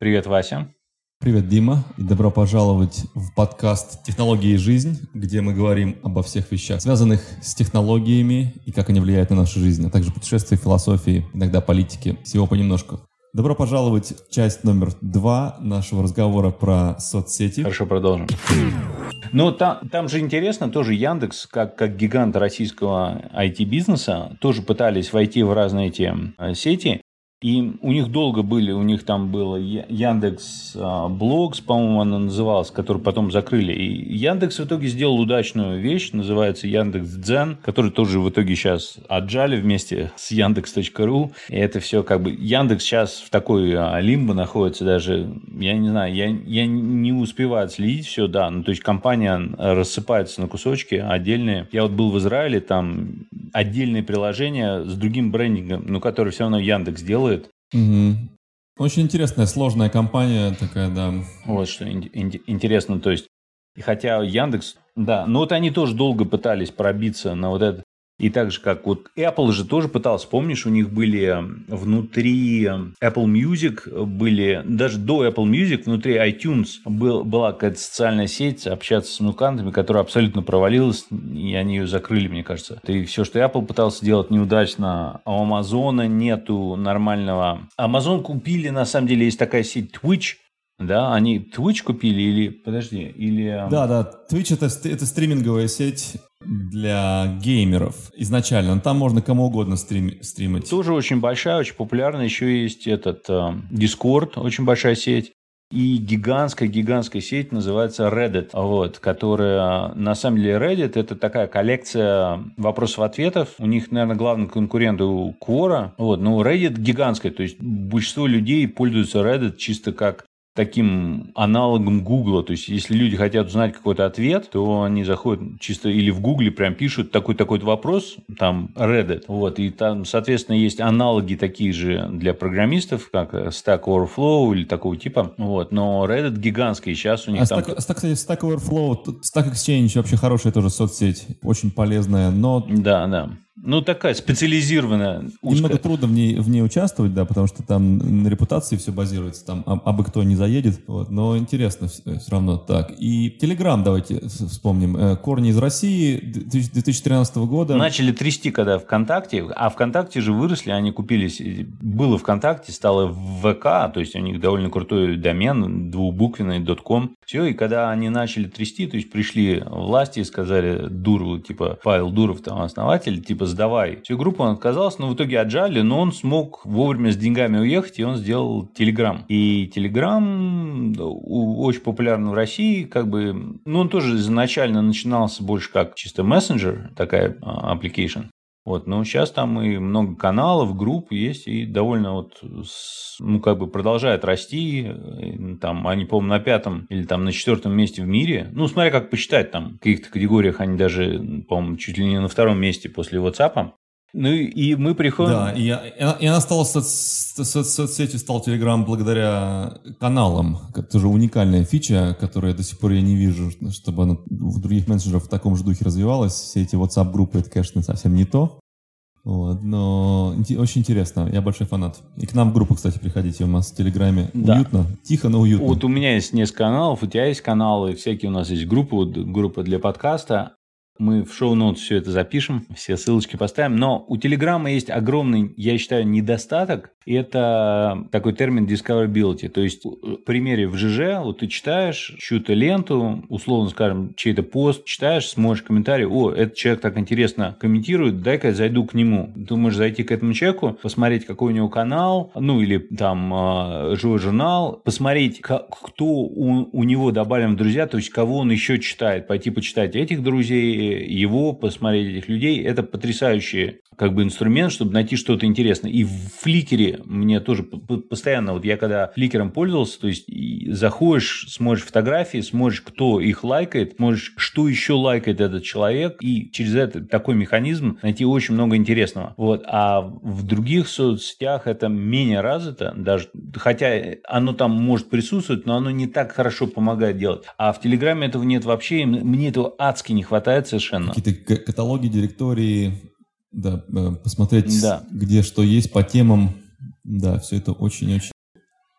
Привет, Вася. Привет, Дима, и добро пожаловать в подкаст «Технологии и жизнь», где мы говорим обо всех вещах, связанных с технологиями и как они влияют на нашу жизнь, а также путешествия, философии, иногда политики, всего понемножку. Добро пожаловать в часть номер два нашего разговора про соцсети. Хорошо, продолжим. Ну, там, там же интересно, тоже Яндекс, как, как гигант российского IT-бизнеса, тоже пытались войти в разные эти э, сети. И у них долго были, у них там было Яндекс а, Блогс, по-моему, она называлась, который потом закрыли. И Яндекс в итоге сделал удачную вещь, называется Яндекс Дзен, который тоже в итоге сейчас отжали вместе с Яндекс.ру. И это все как бы... Яндекс сейчас в такой а, лимбо находится даже, я не знаю, я, я не успеваю следить все, да, ну то есть компания рассыпается на кусочки отдельные. Я вот был в Израиле, там отдельные приложения с другим брендингом, но которые все равно Яндекс делает. Угу. Очень интересная, сложная компания такая, да. Вот что интересно, то есть, и хотя Яндекс, да, но вот они тоже долго пытались пробиться на вот этот и так же, как вот Apple же тоже пытался, помнишь, у них были внутри Apple Music, были даже до Apple Music, внутри iTunes был, была какая-то социальная сеть, общаться с музыкантами, которая абсолютно провалилась, и они ее закрыли, мне кажется. И все, что Apple пытался делать неудачно, а у Amazon нету нормального... Amazon купили, на самом деле, есть такая сеть Twitch, да, они Twitch купили или, подожди, или... Да, да, Twitch это, это стриминговая сеть для геймеров изначально. Но там можно кому угодно стрим, стримить. Тоже очень большая, очень популярная. Еще есть этот э, Discord, очень большая сеть. И гигантская-гигантская сеть называется Reddit, вот, которая, на самом деле, Reddit – это такая коллекция вопросов-ответов. У них, наверное, главный конкурент у Quora. Вот, но Reddit гигантская, то есть большинство людей пользуются Reddit чисто как таким аналогом Гугла. То есть, если люди хотят узнать какой-то ответ, то они заходят чисто или в Гугле прям пишут такой-такой вопрос, там Reddit. Вот, и там, соответственно, есть аналоги такие же для программистов, как Stack Overflow или такого типа. Вот, но Reddit гигантский, сейчас у них а там... Stack, кстати, Stack Overflow, Stack Exchange вообще хорошая тоже соцсеть, очень полезная, но... Да, да. Ну, такая специализированная. Узкая. Немного трудно в ней, в ней участвовать, да, потому что там на репутации все базируется, там а, абы кто не заедет, вот, но интересно все, все равно так. И Telegram давайте вспомним. Э, корни из России 2013 года. Начали трясти, когда ВКонтакте, а ВКонтакте же выросли, они купились, было ВКонтакте, стало ВК, то есть у них довольно крутой домен, двухбуквенный, .com. Все, и когда они начали трясти, то есть пришли власти и сказали Дурову, типа, Павел Дуров, там, основатель, типа, сдавай. Всю группу он отказался, но в итоге отжали, но он смог вовремя с деньгами уехать, и он сделал Telegram. И Telegram очень популярен в России, как бы, ну, он тоже изначально начинался больше как чисто мессенджер, такая а, application. Вот, но сейчас там и много каналов, групп есть, и довольно вот, ну, как бы продолжает расти. Там они, по-моему, на пятом или там на четвертом месте в мире. Ну, смотря как посчитать, там в каких-то категориях они даже, по-моему, чуть ли не на втором месте после WhatsApp. Ну и мы приходим... Да, и, и она стала соц, соц, соцсетью, стал Telegram благодаря каналам. Это тоже уникальная фича, которую до сих пор я не вижу, чтобы она в других менеджерах в таком же духе развивалась. Все эти WhatsApp-группы, это, конечно, совсем не то. Вот, но очень интересно, я большой фанат. И к нам в группу, кстати, приходите, у нас в Телеграме да. уютно, тихо, но уютно. Вот у меня есть несколько каналов, у тебя есть каналы, всякие у нас есть группы, вот группа для подкаста, мы в шоу-ноут все это запишем, все ссылочки поставим. Но у Телеграма есть огромный, я считаю, недостаток. Это такой термин discoverability. То есть, в примере в ЖЖ, вот ты читаешь чью-то ленту, условно скажем, чей-то пост, читаешь, смотришь комментарий, о, этот человек так интересно комментирует, дай-ка я зайду к нему. Ты можешь зайти к этому человеку, посмотреть, какой у него канал, ну или там э, живой журнал, посмотреть, кто у, у него добавлен в друзья, то есть кого он еще читает, пойти почитать этих друзей, его, посмотреть этих людей. Это потрясающий как бы инструмент, чтобы найти что-то интересное. И в фликере мне тоже постоянно, вот я когда фликером пользовался, то есть заходишь, смотришь фотографии, смотришь, кто их лайкает, смотришь, что еще лайкает этот человек, и через этот такой механизм найти очень много интересного. Вот. А в других соцсетях это менее развито, даже, хотя оно там может присутствовать, но оно не так хорошо помогает делать. А в Телеграме этого нет вообще, мне этого адски не хватает совершенно. Какие-то каталоги, директории, да, э, посмотреть, да. где что есть по темам. Да, все это очень-очень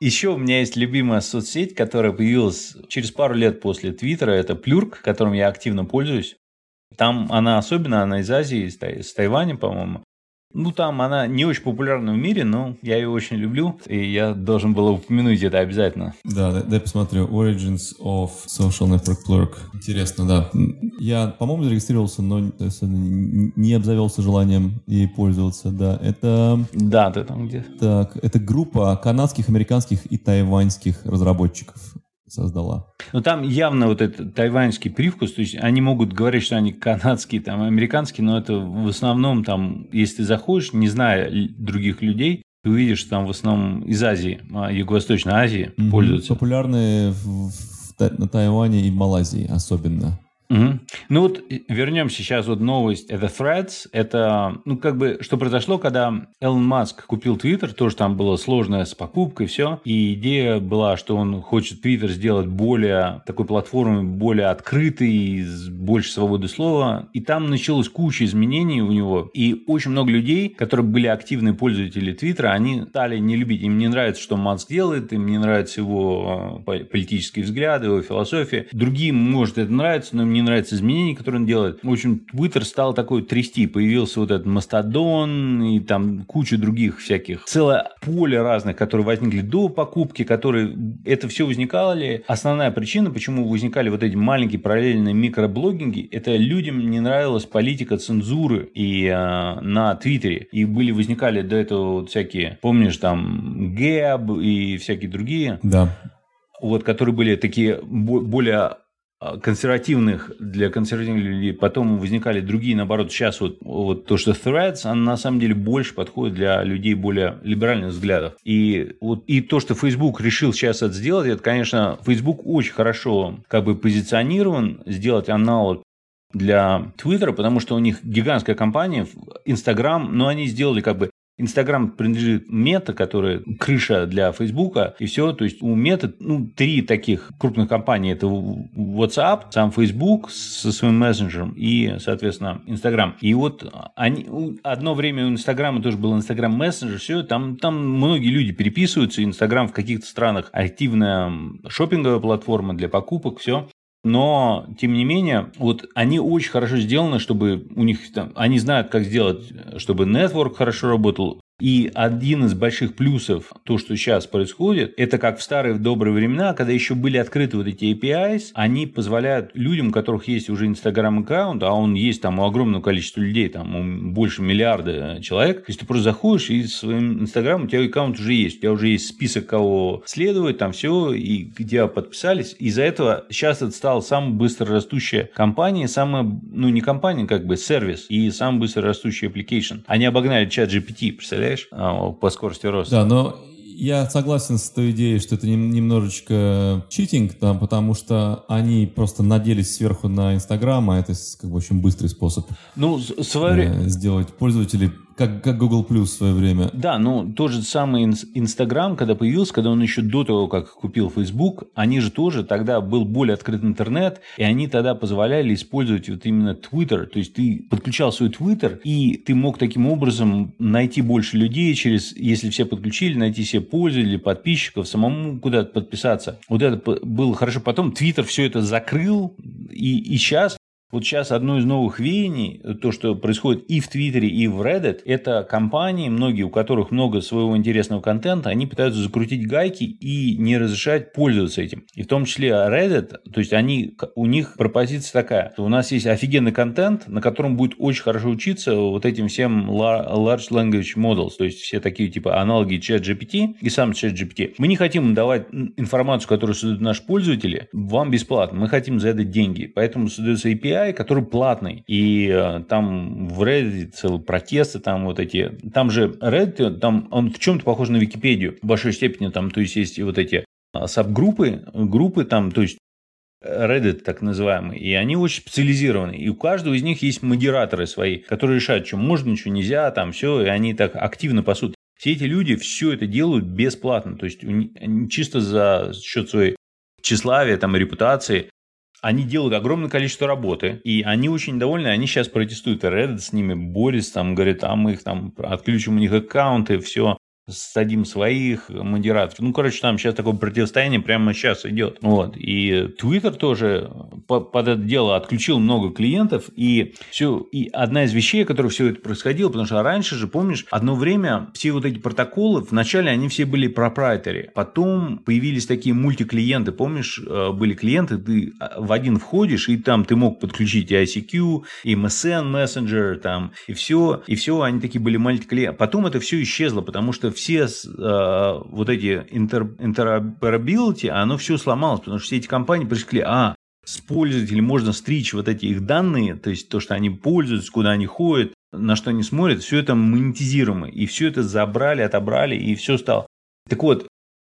Еще у меня есть любимая соцсеть, которая появилась через пару лет после Твиттера. Это Плюрк, которым я активно пользуюсь. Там она особенно, она из Азии, из Тайваня, по-моему. Ну, там она не очень популярна в мире, но я ее очень люблю, и я должен был упомянуть это обязательно. Да, дай, дай посмотрю. Origins of Social Network Plurk. Интересно, да. Я, по-моему, зарегистрировался, но не обзавелся желанием ей пользоваться, да. Это... Да, ты там где Так, это группа канадских, американских и тайваньских разработчиков создала. Ну, там явно вот этот тайваньский привкус, то есть они могут говорить, что они канадские, там, американские, но это в основном там, если ты заходишь, не зная других людей, ты увидишь, что там в основном из Азии, а, Юго-Восточной Азии mm-hmm. пользуются. Популярные в, в, на Тайване и Малайзии особенно. Угу. Ну вот вернемся сейчас вот новость. Это Threads. Это, ну как бы, что произошло, когда Элон Маск купил Twitter, тоже там было сложное с покупкой, все. И идея была, что он хочет Twitter сделать более такой платформой, более открытой, с больше свободы слова. И там началось куча изменений у него. И очень много людей, которые были активные пользователи Твиттера, они стали не любить. Им не нравится, что Маск делает, им не нравятся его а, политические взгляды, его философия. Другим, может, это нравится, но им не нравятся изменения, которые он делает. В общем, Twitter стал такой трясти. Появился вот этот Мастодон и там куча других всяких. Целое поле разных, которые возникли до покупки, которые... Это все возникали. Основная причина, почему возникали вот эти маленькие параллельные микроблогинги, это людям не нравилась политика цензуры и э, на Твиттере. И были, возникали до этого вот всякие, помнишь, там, Гэб и всякие другие. Да вот, которые были такие более консервативных для консервативных людей, потом возникали другие, наоборот, сейчас вот, вот то, что Threads, она на самом деле больше подходит для людей более либеральных взглядов. И вот и то, что Facebook решил сейчас это сделать, это, конечно, Facebook очень хорошо как бы позиционирован, сделать аналог для Twitter, потому что у них гигантская компания, Instagram, но они сделали как бы Инстаграм принадлежит Мета, которая крыша для Фейсбука, и все. То есть у Мета ну, три таких крупных компании. Это WhatsApp, сам Facebook со своим мессенджером и, соответственно, Инстаграм. И вот они, одно время у Инстаграма тоже был Инстаграм мессенджер, все, там, там многие люди переписываются, Инстаграм в каких-то странах активная шопинговая платформа для покупок, все. Но, тем не менее, вот они очень хорошо сделаны, чтобы у них там, они знают, как сделать, чтобы нетворк хорошо работал, и один из больших плюсов, то, что сейчас происходит, это как в старые добрые времена, когда еще были открыты вот эти APIs, они позволяют людям, у которых есть уже Instagram аккаунт, а он есть там у огромного количества людей, там больше миллиарда человек, если ты просто заходишь и своим Instagram, у тебя аккаунт уже есть, у тебя уже есть список, кого следует, там все, и где подписались. Из-за этого сейчас это стало самой быстро растущая компания, самая, ну не компания, как бы сервис, и самый быстро растущий application. Они обогнали чат GPT, представляешь? Представляешь, а, по скорости роста. Да, но я согласен с той идеей, что это немножечко читинг, там, потому что они просто наделись сверху на Инстаграм, а это как бы очень быстрый способ ну, свое... сделать пользователей как, как Google Plus в свое время. Да, ну тот же самый Инстаграм, когда появился, когда он еще до того, как купил Facebook, они же тоже тогда был более открыт интернет, и они тогда позволяли использовать вот именно Twitter. То есть ты подключал свой Twitter, и ты мог таким образом найти больше людей через, если все подключили, найти себе пользователей, подписчиков, самому куда-то подписаться. Вот это было хорошо. Потом Twitter все это закрыл, и, и сейчас вот сейчас одно из новых веяний, то, что происходит и в Твиттере, и в Reddit, это компании, многие, у которых много своего интересного контента, они пытаются закрутить гайки и не разрешать пользоваться этим. И в том числе Reddit, то есть они, у них пропозиция такая, что у нас есть офигенный контент, на котором будет очень хорошо учиться вот этим всем large language models, то есть все такие типа аналоги чат GPT и сам чат GPT. Мы не хотим давать информацию, которую создают наши пользователи, вам бесплатно. Мы хотим за это деньги. Поэтому создается API, API, который платный. И э, там в Reddit целые протесты, там вот эти... Там же Reddit, там он в чем-то похож на Википедию в большой степени. Там, то есть, есть вот эти а, сабгруппы, группы там, то есть Reddit так называемый, и они очень специализированы. И у каждого из них есть модераторы свои, которые решают, что можно, что нельзя, там все, и они так активно пасут. Все эти люди все это делают бесплатно, то есть чисто за счет своей тщеславия, там, репутации, они делают огромное количество работы, и они очень довольны, они сейчас протестуют, Reddit с ними борется, там, говорит, а мы их там отключим у них аккаунты, все, садим своих модераторов. Ну, короче, там сейчас такое противостояние прямо сейчас идет. Вот. И Twitter тоже под это дело отключил много клиентов, и все, и одна из вещей, которая все это происходило, потому что раньше же, помнишь, одно время все вот эти протоколы, вначале они все были пропрайтери, потом появились такие мультиклиенты, помнишь, э, были клиенты, ты а, в один входишь, и там ты мог подключить и ICQ, и MSN Messenger, там, и все, и все, они такие были мультиклиенты. Потом это все исчезло, потому что все э, вот эти интер, interoperability, оно все сломалось, потому что все эти компании пришли, а, с пользователей можно стричь вот эти их данные, то есть то, что они пользуются, куда они ходят, на что они смотрят, все это монетизируемо. И все это забрали, отобрали, и все стало. Так вот,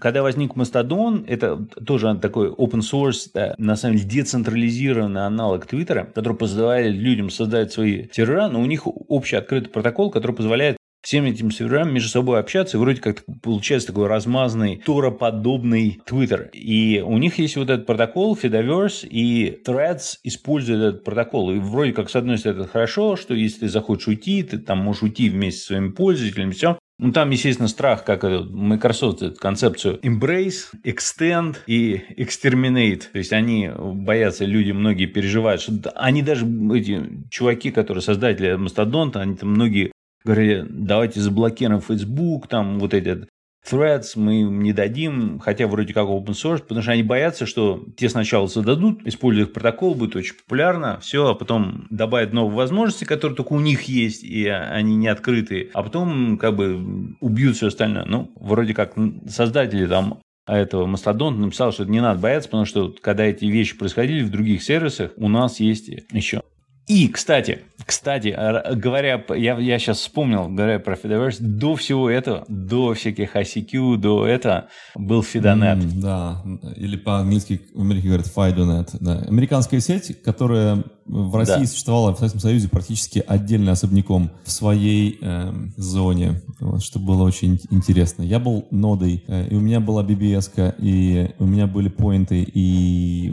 когда возник Мастодон, это тоже такой open source, да, на самом деле децентрализированный аналог Твиттера, который позволяет людям создать свои сервера, но у них общий открытый протокол, который позволяет всем этим серверам между собой общаться, и вроде как получается такой размазанный, тороподобный Twitter. И у них есть вот этот протокол Fediverse, и Threads использует этот протокол. И вроде как, с одной стороны, это хорошо, что если ты захочешь уйти, ты там можешь уйти вместе со своими пользователями, все. Ну, там, естественно, страх, как Microsoft эту концепцию embrace, extend и exterminate. То есть, они боятся, люди многие переживают, что они даже, эти чуваки, которые создатели Мастодонта, они там многие говорили, давайте заблокируем Facebook, там вот эти threads мы им не дадим, хотя вроде как open source, потому что они боятся, что те сначала зададут, используют их протокол, будет очень популярно, все, а потом добавят новые возможности, которые только у них есть, и они не открытые, а потом как бы убьют все остальное. Ну, вроде как создатели там этого Мастодонта написал, что не надо бояться, потому что когда эти вещи происходили в других сервисах, у нас есть еще. И, кстати, кстати, говоря, я, я сейчас вспомнил, говоря про Fediverse, до всего этого, до всяких ICQ, до этого был Fidonet. Mm, да, или по-английски в Америке говорят FidoNet. Да. Американская сеть, которая в России да. существовала в Советском Союзе практически отдельно особняком в своей э, зоне, вот, что было очень интересно. Я был нодой, э, и у меня была BBS, и у меня были поинты, и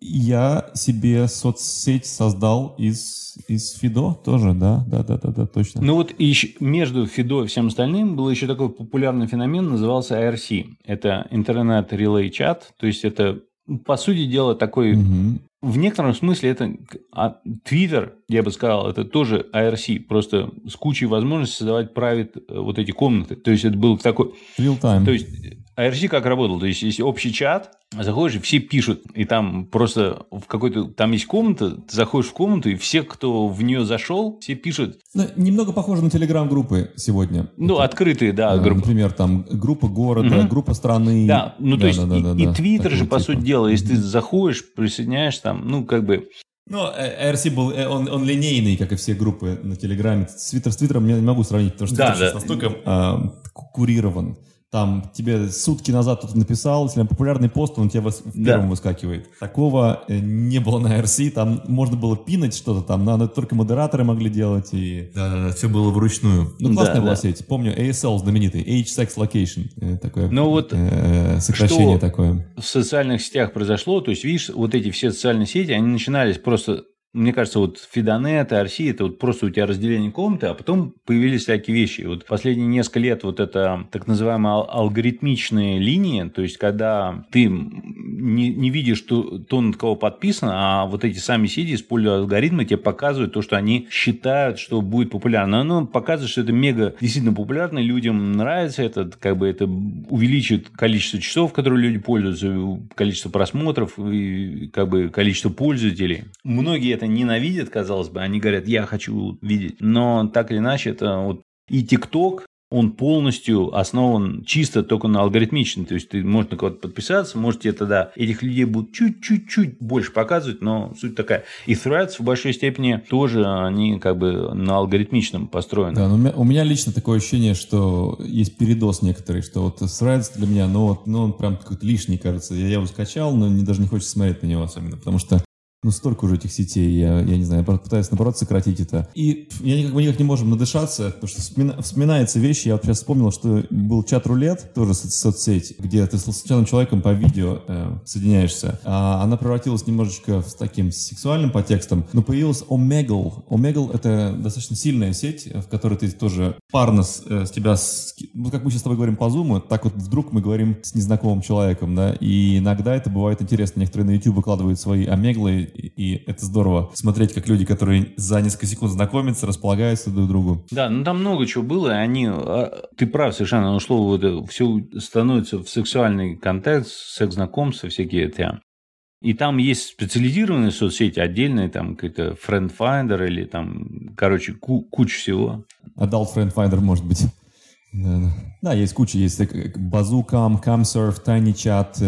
я себе соцсеть создал из, из Фидо тоже, да, да, да, да, да, точно. Ну вот и еще между Фидо и всем остальным был еще такой популярный феномен, назывался IRC. Это интернет релей чат, то есть это по сути дела такой угу. В некотором смысле это а, Twitter, я бы сказал, это тоже IRC, просто с кучей возможностей создавать правит э, вот эти комнаты. То есть это был такой... Real time. То есть IRC как работал? То есть, есть общий чат, заходишь, и все пишут, и там просто в какой-то... Там есть комната, ты заходишь в комнату, и все, кто в нее зашел, все пишут. Ну, немного похоже на телеграм-группы сегодня. Ну, Это, открытые, да. Группы. Например, там группа города, угу. группа страны. Да, ну, да, то есть, да, да, и, да, и Твиттер же, типа. по сути дела, если ты заходишь, присоединяешься там, ну, как бы... Ну, RC был, э, он, он линейный, как и все группы на Телеграме. С Твиттером я не могу сравнить, потому что да, Твиттер да. настолько а, курирован там тебе сутки назад кто-то написал, если популярный пост, он тебе в первом да. выскакивает. Такого э, не было на RC, там можно было пинать что-то там, надо только модераторы могли делать, и да, все было вручную. Ну, классная да, была да. сеть. Помню, ASL знаменитый, Age Sex Location, э, такое ну, вот э, сокращение что такое. в социальных сетях произошло, то есть, видишь, вот эти все социальные сети, они начинались просто мне кажется, вот Фидонет и Арси – это вот просто у тебя разделение комнаты, а потом появились всякие вещи. Вот последние несколько лет вот это так называемые алгоритмичные линии, то есть когда ты не, не видишь, что, то, над кого подписано, а вот эти сами сети, используя алгоритмы, тебе показывают то, что они считают, что будет популярно. Оно показывает, что это мега действительно популярно, людям нравится это, как бы это увеличит количество часов, которые люди пользуются, количество просмотров и как бы количество пользователей. Многие это ненавидят, казалось бы, они говорят, я хочу видеть. Но так или иначе, это вот и ТикТок, он полностью основан чисто только на алгоритмичном. То есть, ты можешь на кого-то подписаться, можете тогда этих людей будут чуть-чуть больше показывать, но суть такая. И Threads в большой степени тоже они как бы на алгоритмичном построены. Да, но у меня, у меня лично такое ощущение, что есть передоз некоторый, что вот Threads для меня, ну, вот, ну он прям какой-то лишний, кажется. Я его скачал, но не, даже не хочется смотреть на него особенно, потому что ну, столько уже этих сетей, я, я не знаю, я пытаюсь, наоборот, сократить это. И я никак, мы никак не можем надышаться, потому что вспомина, вспоминается вещи, я вот сейчас вспомнил, что был чат-рулет, тоже со соцсеть, где ты с случайным человеком по видео э, соединяешься. А она превратилась немножечко в таким сексуальным подтекстом, но появилась Omegle. Omegle — это достаточно сильная сеть, в которой ты тоже парно с, э, с тебя, с, ну, как мы сейчас с тобой говорим по Zoom, так вот вдруг мы говорим с незнакомым человеком, да, и иногда это бывает интересно. Некоторые на YouTube выкладывают свои Омеглы, и это здорово смотреть, как люди, которые за несколько секунд знакомятся, располагаются друг к другу. Да, ну там много чего было, и они, а, ты прав совершенно, оно шло вот это, все становится в сексуальный контекст, секс-знакомства, всякие это. И там есть специализированные соцсети, отдельные, там какой-то Friend Finder или там, короче, ку- куча всего. Adult Friend Finder, может быть. Да, да. Да, есть куча, есть Bazookam, Camsurf, Tiny Chat,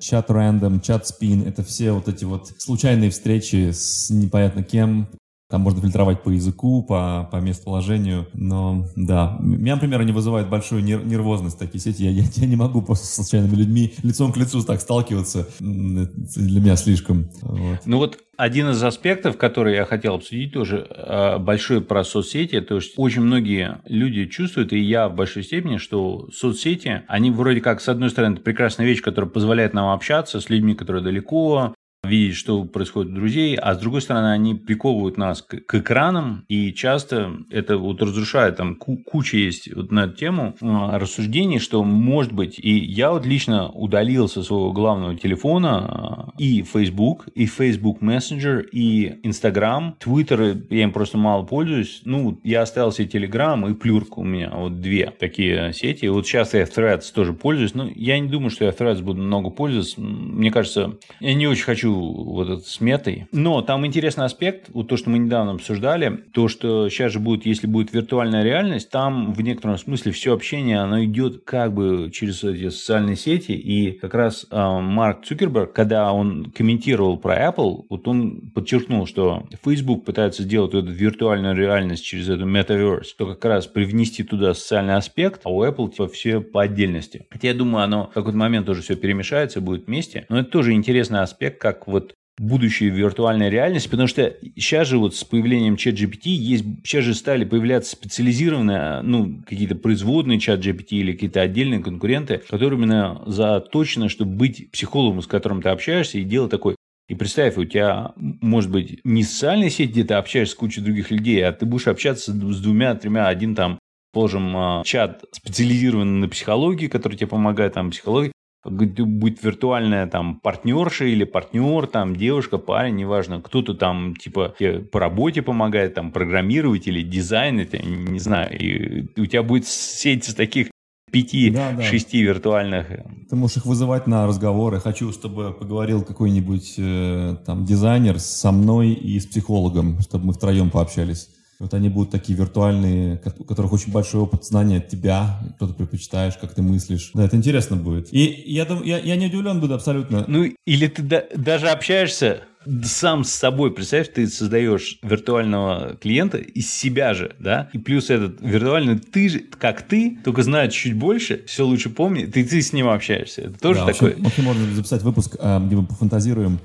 Chat Random, Chat Spin. Это все вот эти вот случайные встречи с непонятно кем, там можно фильтровать по языку, по, по местоположению. Но да, меня, например, не вызывает большую нер- нервозность такие сети. Я, я, я не могу просто с случайными людьми лицом к лицу так сталкиваться. для меня слишком. Вот. Ну вот один из аспектов, который я хотел обсудить тоже, а, большой про соцсети, то есть очень многие люди чувствуют, и я в большой степени, что соцсети, они вроде как, с одной стороны, это прекрасная вещь, которая позволяет нам общаться с людьми, которые далеко, видеть, что происходит у друзей, а с другой стороны, они приковывают нас к, к экранам, и часто это вот разрушает, там куча есть вот на эту тему э, рассуждений, что может быть, и я вот лично удалил со своего главного телефона э, и Facebook, и Facebook Messenger, и Instagram, Twitter, я им просто мало пользуюсь, ну, я оставил себе Telegram и Plurk у меня, вот две такие сети, вот сейчас я Threads тоже пользуюсь, но я не думаю, что я Threads буду много пользоваться, мне кажется, я не очень хочу вот этот с метой. Но там интересный аспект, вот то, что мы недавно обсуждали, то, что сейчас же будет, если будет виртуальная реальность, там в некотором смысле все общение, оно идет как бы через эти социальные сети, и как раз э, Марк Цукерберг, когда он комментировал про Apple, вот он подчеркнул, что Facebook пытается сделать эту виртуальную реальность через эту Metaverse, то как раз привнести туда социальный аспект, а у Apple типа все по отдельности. Хотя я думаю, оно в какой-то момент тоже все перемешается, будет вместе, но это тоже интересный аспект, как вот будущее виртуальной реальности, потому что сейчас же вот с появлением чат GPT есть, сейчас же стали появляться специализированные, ну, какие-то производные чат GPT или какие-то отдельные конкуренты, которые именно заточены, чтобы быть психологом, с которым ты общаешься, и делать такой и представь, у тебя, может быть, не социальная сеть, где ты общаешься с кучей других людей, а ты будешь общаться с двумя, тремя, один там, положим, а, чат специализированный на психологии, который тебе помогает там психологии, будет виртуальная там партнерша или партнер, там девушка, парень, неважно, кто-то там типа по работе помогает, там программировать или дизайнить, не знаю, и у тебя будет сеть из таких пяти-шести да, да. виртуальных. Ты можешь их вызывать на разговоры. Хочу, чтобы поговорил какой-нибудь э, там дизайнер со мной и с психологом, чтобы мы втроем пообщались. Вот они будут такие виртуальные, у которых очень большой опыт знания тебя, кто ты предпочитаешь, как ты мыслишь. Да, это интересно будет. И я, думаю, я, я не удивлен буду абсолютно. Ну, или ты да, даже общаешься сам с собой, представь, ты создаешь виртуального клиента из себя же, да, и плюс этот виртуальный ты же, как ты, только знает чуть больше, все лучше помни, ты, ты с ним общаешься. Это тоже да, такой... Вообще, вообще можно записать выпуск, а, где мы пофантазируем,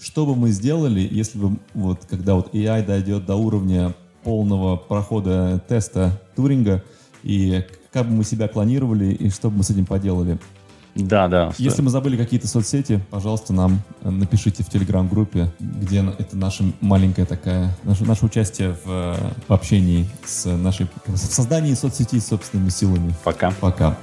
что бы мы сделали, если бы вот, когда вот AI дойдет до уровня полного прохода теста Туринга, и как бы мы себя клонировали, и что бы мы с этим поделали. Да, да. Если мы забыли какие-то соцсети, пожалуйста, нам напишите в телеграм-группе, где это наша маленькая такая, наше, наше участие в, в общении с нашей, в создании соцсетей собственными силами. Пока. Пока.